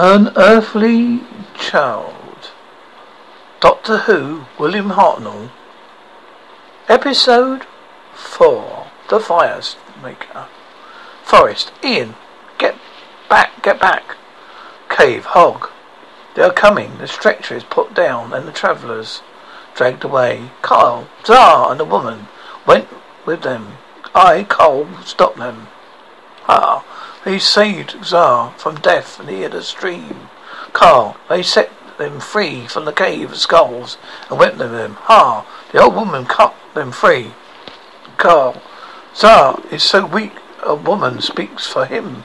An Unearthly Child. Doctor Who, William Hartnell. Episode 4. The Fire Maker. Forest. Ian. Get back, get back. Cave. Hog. They are coming. The stretcher is put down and the travellers dragged away. Kyle, Za and the woman went with them. I, Cole, stopped them. Ah. They saved Za from death near the stream. Carl, they set them free from the cave of skulls and went with them. Ha! The old woman cut them free. Carl, Za is so weak a woman speaks for him.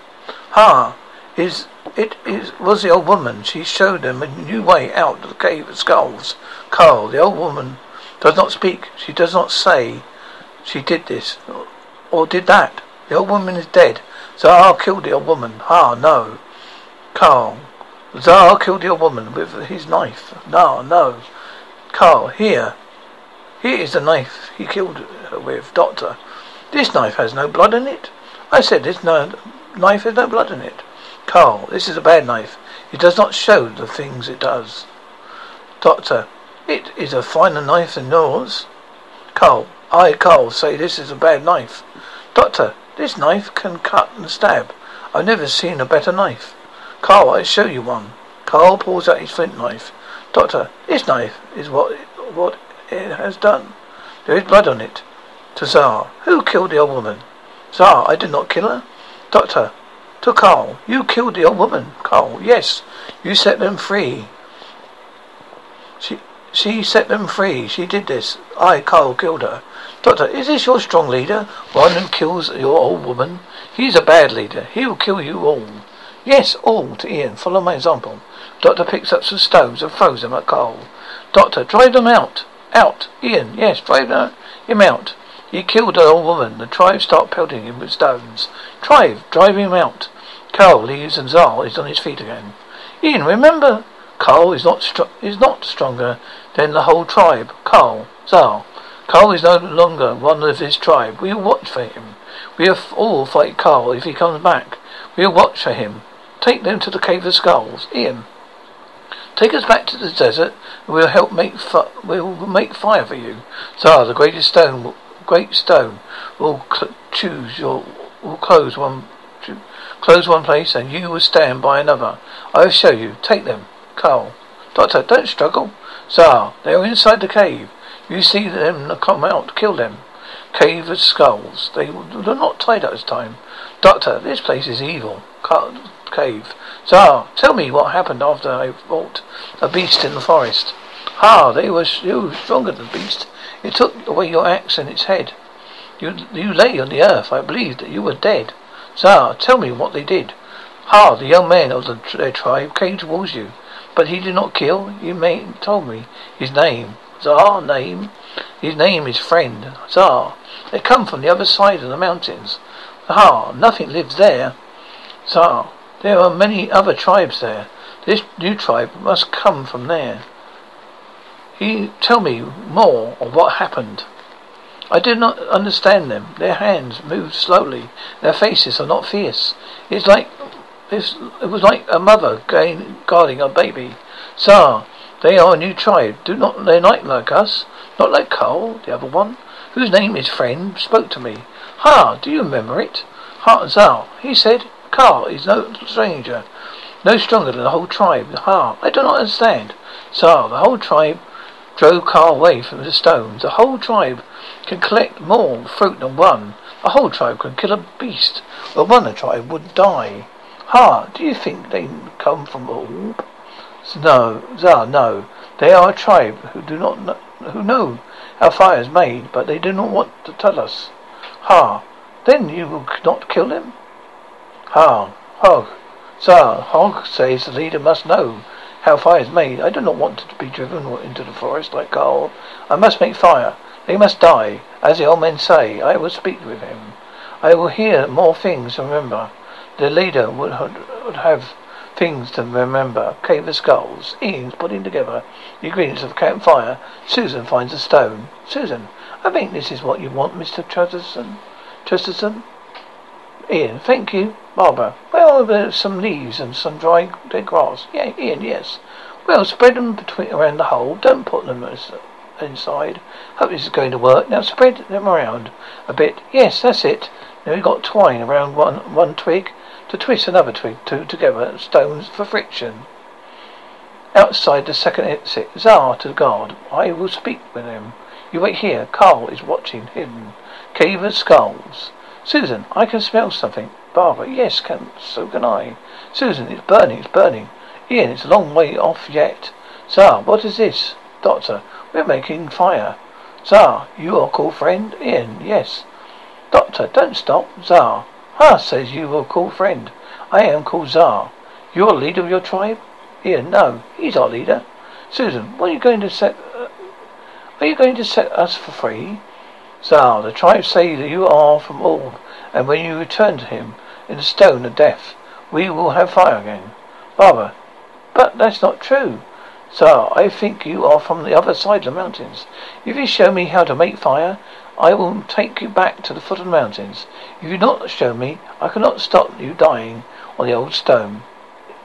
Ha! Is it is was the old woman. She showed them a new way out of the cave of skulls. Carl, the old woman does not speak. She does not say she did this or did that. The old woman is dead. Za killed the old woman. Ah, no. Carl. Za killed the old woman with his knife. No, no. Carl, here. Here is the knife he killed her with, Doctor. This knife has no blood in it. I said this no, knife has no blood in it. Carl, this is a bad knife. It does not show the things it does. Doctor, it is a finer knife than yours. Carl, I, Carl, say this is a bad knife. Doctor, this knife can cut and stab. I've never seen a better knife. Carl, I'll show you one. Carl pulls out his flint knife. Doctor, this knife is what what it has done. There is blood on it. To Za, who killed the old woman? Za, I did not kill her. Doctor, to Carl, you killed the old woman. Carl, yes, you set them free. She she set them free. She did this. I, Carl, killed her. Doctor, is this your strong leader? One who kills your old woman? He's a bad leader. He will kill you all. Yes, all, to Ian. Follow my example. Doctor picks up some stones and throws them at Carl. Doctor, drive them out. Out. Ian, yes, drive him out. He killed an old woman. The tribe start pelting him with stones. Drive, drive him out. Carl leaves and Zal is on his feet again. Ian, remember, Carl is not str- is not stronger than the whole tribe. Carl, Zal, Carl is no longer one of his tribe. We will watch for him. We will all fight Carl if he comes back. We will watch for him. Take them to the Cave of Skulls. Ian. Take us back to the desert and we'll help make we'll make fire for you. Za, the greatest stone great stone will cl- choose your will close one close one place and you will stand by another. I will show you. Take them. Carl. Doctor, don't struggle. Za, they are inside the cave. You see them come out, kill them. Cave of skulls. They were not tied at this time. Doctor, this place is evil. Cave. Za, tell me what happened after I fought a beast in the forest. Ha, they were stronger than the beast. It took away your axe and its head. You you lay on the earth. I believed that you were dead. Za, tell me what they did. Ha, the young man of the, their tribe came towards you, but he did not kill. You may told me his name. Za name? His name is Friend. Za. They come from the other side of the mountains. Ah, nothing lives there. Za. There are many other tribes there. This new tribe must come from there. He tell me more of what happened. I did not understand them. Their hands moved slowly. Their faces are not fierce. It's like it was like a mother guarding a baby. Za, they are a new tribe. Do not they not like us? Not like Carl, the other one, whose name is Friend, spoke to me. Ha, do you remember it? Ha, Zal. He said, Carl is no stranger, no stronger than the whole tribe. Ha, I do not understand. Zal, the whole tribe drove Carl away from the stones. The whole tribe can collect more fruit than one. The whole tribe can kill a beast. Well, one of the tribe would die. Ha, do you think they come from all? No, Za, no. They are a tribe who do not know, who know how fire is made, but they do not want to tell us. Ha, then you will not kill them? Ha, Hog, Za, Hog says the leader must know how fire is made. I do not want to be driven into the forest like Carl. I must make fire. They must die. As the old men say, I will speak with him. I will hear more things remember. The leader would, would have things to remember. Cave of Skulls. Ian's putting together the ingredients of a campfire. Susan finds a stone. Susan, I think this is what you want, Mr. Chesterton. Chesterton? Ian, thank you. Barbara, well, there's some leaves and some dry dead grass. Yeah, Ian, yes. Well, spread them between around the hole. Don't put them inside. Hope this is going to work. Now spread them around a bit. Yes, that's it. Now we've got twine around one one twig to twist another twig two together stones for friction. Outside the second exit, Za to guard. I will speak with him. You wait here. Carl is watching hidden. Cave of Skulls. Susan, I can smell something. Barbara, yes, can so can I. Susan, it's burning, it's burning. Ian, it's a long way off yet. Za, what is this? Doctor, we're making fire. Za, you are called friend? Ian, yes. Doctor, don't stop. Za. Ha, says you are called friend. I am called Za. You're leader of your tribe? Here, no, he's our leader. Susan, what are you going to set? Uh, are you going to set us for free? Za, the tribe say that you are from Orb, and when you return to him in the stone of death, we will have fire again. Barbara, but that's not true. Sir, I think you are from the other side of the mountains. If you show me how to make fire, I will take you back to the foot of the mountains. If you do not show me, I cannot stop you dying on the old stone.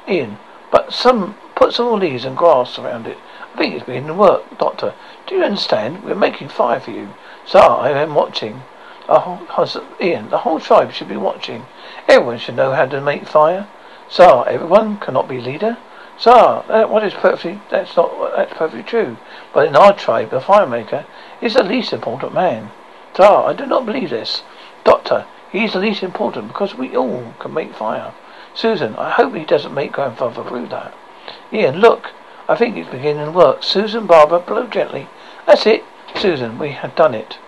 Ian, but some put some more leaves and grass around it. I think it's beginning to work, Doctor. Do you understand? We're making fire for you. Sir, I am watching. The whole, Ian, the whole tribe should be watching. Everyone should know how to make fire. Sir, everyone cannot be leader. Sir, that what is perfectly that's not that's perfectly true. But in our tribe, the firemaker is the least important man. Sir, I do not believe this. Doctor, he is the least important because we all can make fire. Susan, I hope he doesn't make grandfather prove that. Ian, look, I think it's beginning to work. Susan, Barbara, blow gently. That's it. Susan, we have done it.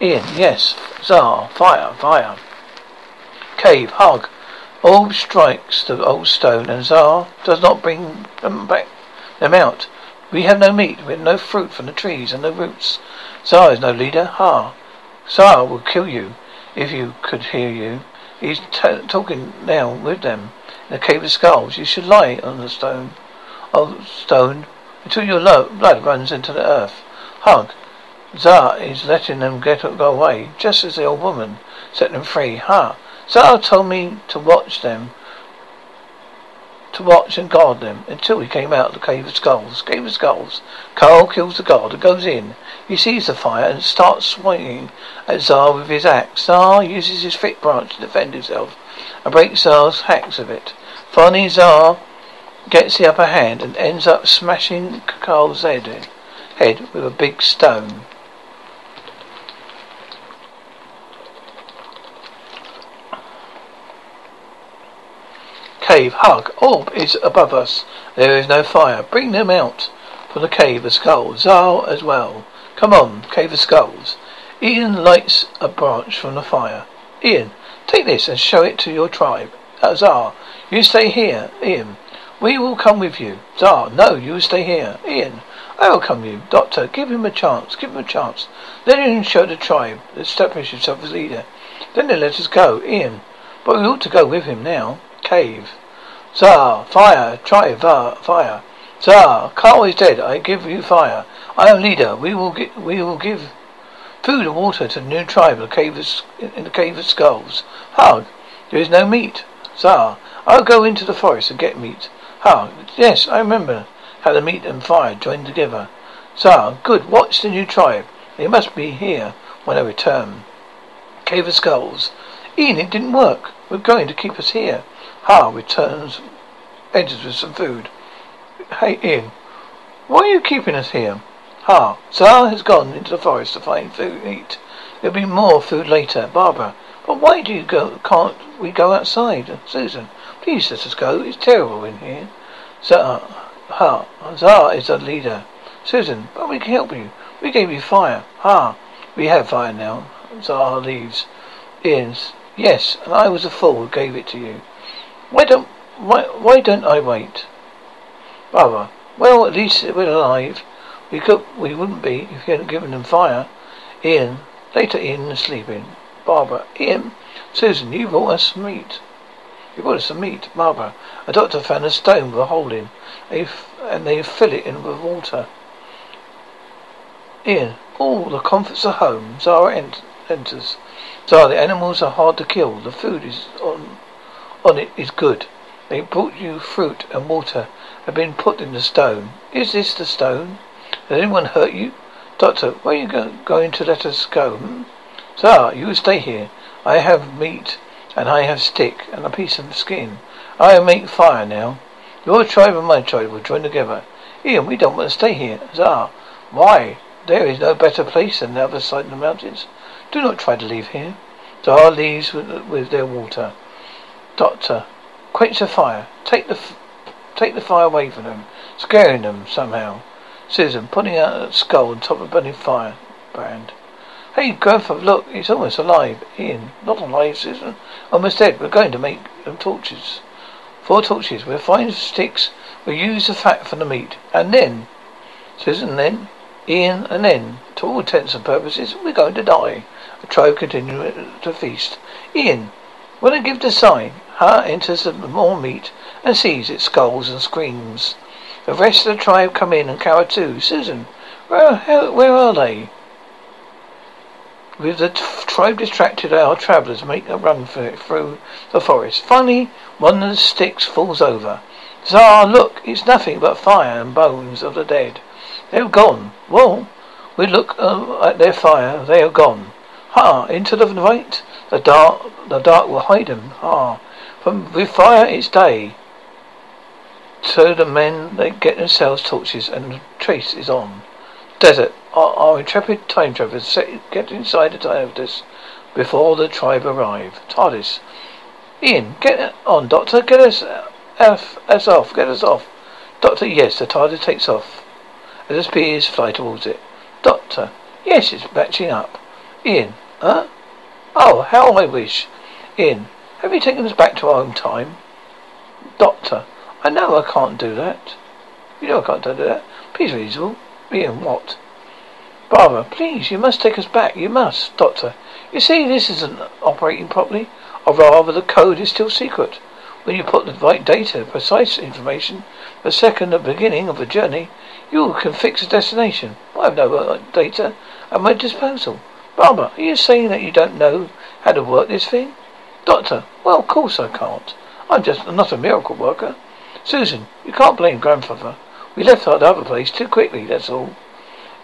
Ian, yes. Za, fire, fire. Cave, hug. Orb strikes the old stone, and Za does not bring them back them out. We have no meat, we have no fruit from the trees and no roots. Za is no leader. Ha! Za will kill you if you could hear you. He's t- talking now with them in the cave of skulls. You should lie on the stone, oh stone, until your lo- blood runs into the earth. Hug. Zar is letting them get go away, just as the old woman set them free. Ha! Zara told me to watch them, to watch and guard them until he came out of the cave of skulls. Cave of skulls. Carl kills the guard and goes in. He sees the fire and starts swinging at Za with his axe. Za uses his thick branch to defend himself and breaks Za's hacks of it. Finally, Za gets the upper hand and ends up smashing Carl's head, head with a big stone. Cave. Hug. Orb is above us. There is no fire. Bring them out from the cave of skulls. Zal as well. Come on, cave of skulls. Ian lights a branch from the fire. Ian, take this and show it to your tribe. Uh, Za, you stay here. Ian, we will come with you. Za, no, you stay here. Ian, I will come with you. Doctor, give him a chance. Give him a chance. Let him show the tribe. Establish himself as leader. Then they let us go. Ian, but we ought to go with him now. Cave. Sir, fire, try fire. Sir, Carl is dead. I give you fire. I am leader. We will gi- we will give food and water to the new tribe in the cave of, in the cave of skulls. Hug, there is no meat. Sir, I'll go into the forest and get meat. Hug, yes, I remember how the meat and fire joined together. Sir, good. Watch the new tribe. They must be here when I return. Cave of skulls. Ian, it didn't work. We're going to keep us here. Ha returns, enters with some food. Hey, Ian, why are you keeping us here? Ha, Zara has gone into the forest to find food to eat. There'll be more food later. Barbara, but why do you go, can't we go outside? Susan, please let us go. It's terrible in here. Zara, ha, Zara is the leader. Susan, but we can help you. We gave you fire. Ha, we have fire now. Zara leaves. Ian, yes, and I was a fool who gave it to you. Why don't why why don't I wait? Barbara, well at least we're alive. We could we wouldn't be if you hadn't given them fire. Ian, later Ian is sleeping. Barbara, Ian, Susan, you brought us some meat. You brought us some meat, Barbara. A doctor found a stone with a hole in. They and they fill it in with water. Ian, all the comforts of home. Zara ent- enters. Zara, the animals are hard to kill. The food is on on it is good. They brought you fruit and water have been put in the stone. Is this the stone? Has anyone hurt you? Doctor, where are you go- going to let us go? Hmm? Sir, you stay here. I have meat, and I have stick, and a piece of skin. I will make fire now. Your tribe and my tribe will join together. Ian, we don't want to stay here. Za, why? There is no better place than the other side of the mountains. Do not try to leave here. Za leaves with, with their water. Doctor, quench the fire. Take the f- take the fire away from them, scaring them somehow. Susan, putting out a skull on top of a burning fire brand. Hey, grandfather, look, he's almost alive. Ian, not alive, Susan. Almost dead. We're going to make them torches. Four torches. We'll find sticks. We'll use the fat from the meat. And then, Susan, then, Ian, and then, to all intents and purposes, we're going to die. The tribe continued to feast. Ian, when I give the sign, Ha enters the more meat and sees its skulls and screams. The rest of the tribe come in and cower too. Susan, where, how, where are they? With the t- tribe distracted, our travellers make a run for it through the forest. Finally, one of the sticks falls over. Za, look, it's nothing but fire and bones of the dead. They're gone. Well, we look uh, at their fire. They are gone. Ha! Into the night, the dark, the dark will hide them. Ha! Ah. From with fire, it's day. So the men they get themselves torches, and the trace is on. Desert. Our, our intrepid time travelers set, get inside the TARDIS before the tribe arrive. TARDIS. Ian, get on, Doctor. Get us, F, us off. Get us off. Doctor, yes, the TARDIS takes off. As the spears fly towards it. Doctor, yes, it's matching up. Ian, huh? Oh, how I wish. In. have you taken us back to our own time? Doctor, I know I can't do that. You know I can't do that. Please, reasonable. Ian, what? Barbara, please, you must take us back. You must. Doctor, you see, this isn't operating properly. Or rather, the code is still secret. When you put the right data, precise information, the second, the beginning of the journey, you can fix the destination. I have no uh, data at my disposal. Barbara, are you saying that you don't know how to work this thing? Doctor, well, of course I can't. I'm just not a miracle worker. Susan, you can't blame grandfather. We left our other place too quickly, that's all.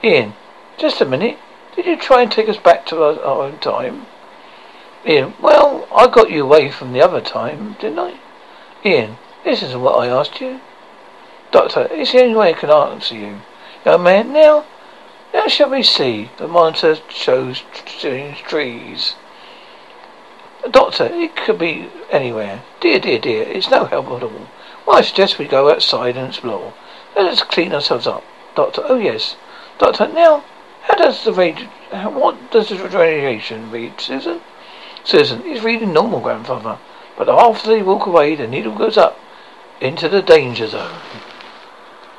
Ian, just a minute. Did you try and take us back to our, our own time? Ian, well, I got you away from the other time, didn't I? Ian, this isn't what I asked you. Doctor, it's the only way I can answer you. Young man, now, now shall we see? The monitor shows strange trees. Doctor, it could be anywhere. Dear, dear, dear, it's no help at all. Well, I suggest we go outside and explore. Let us clean ourselves up. Doctor, oh yes. Doctor, now, how does the radi- how, what does the radiation read, Susan? Susan, it's reading normal, grandfather. But after they walk away, the needle goes up into the danger zone.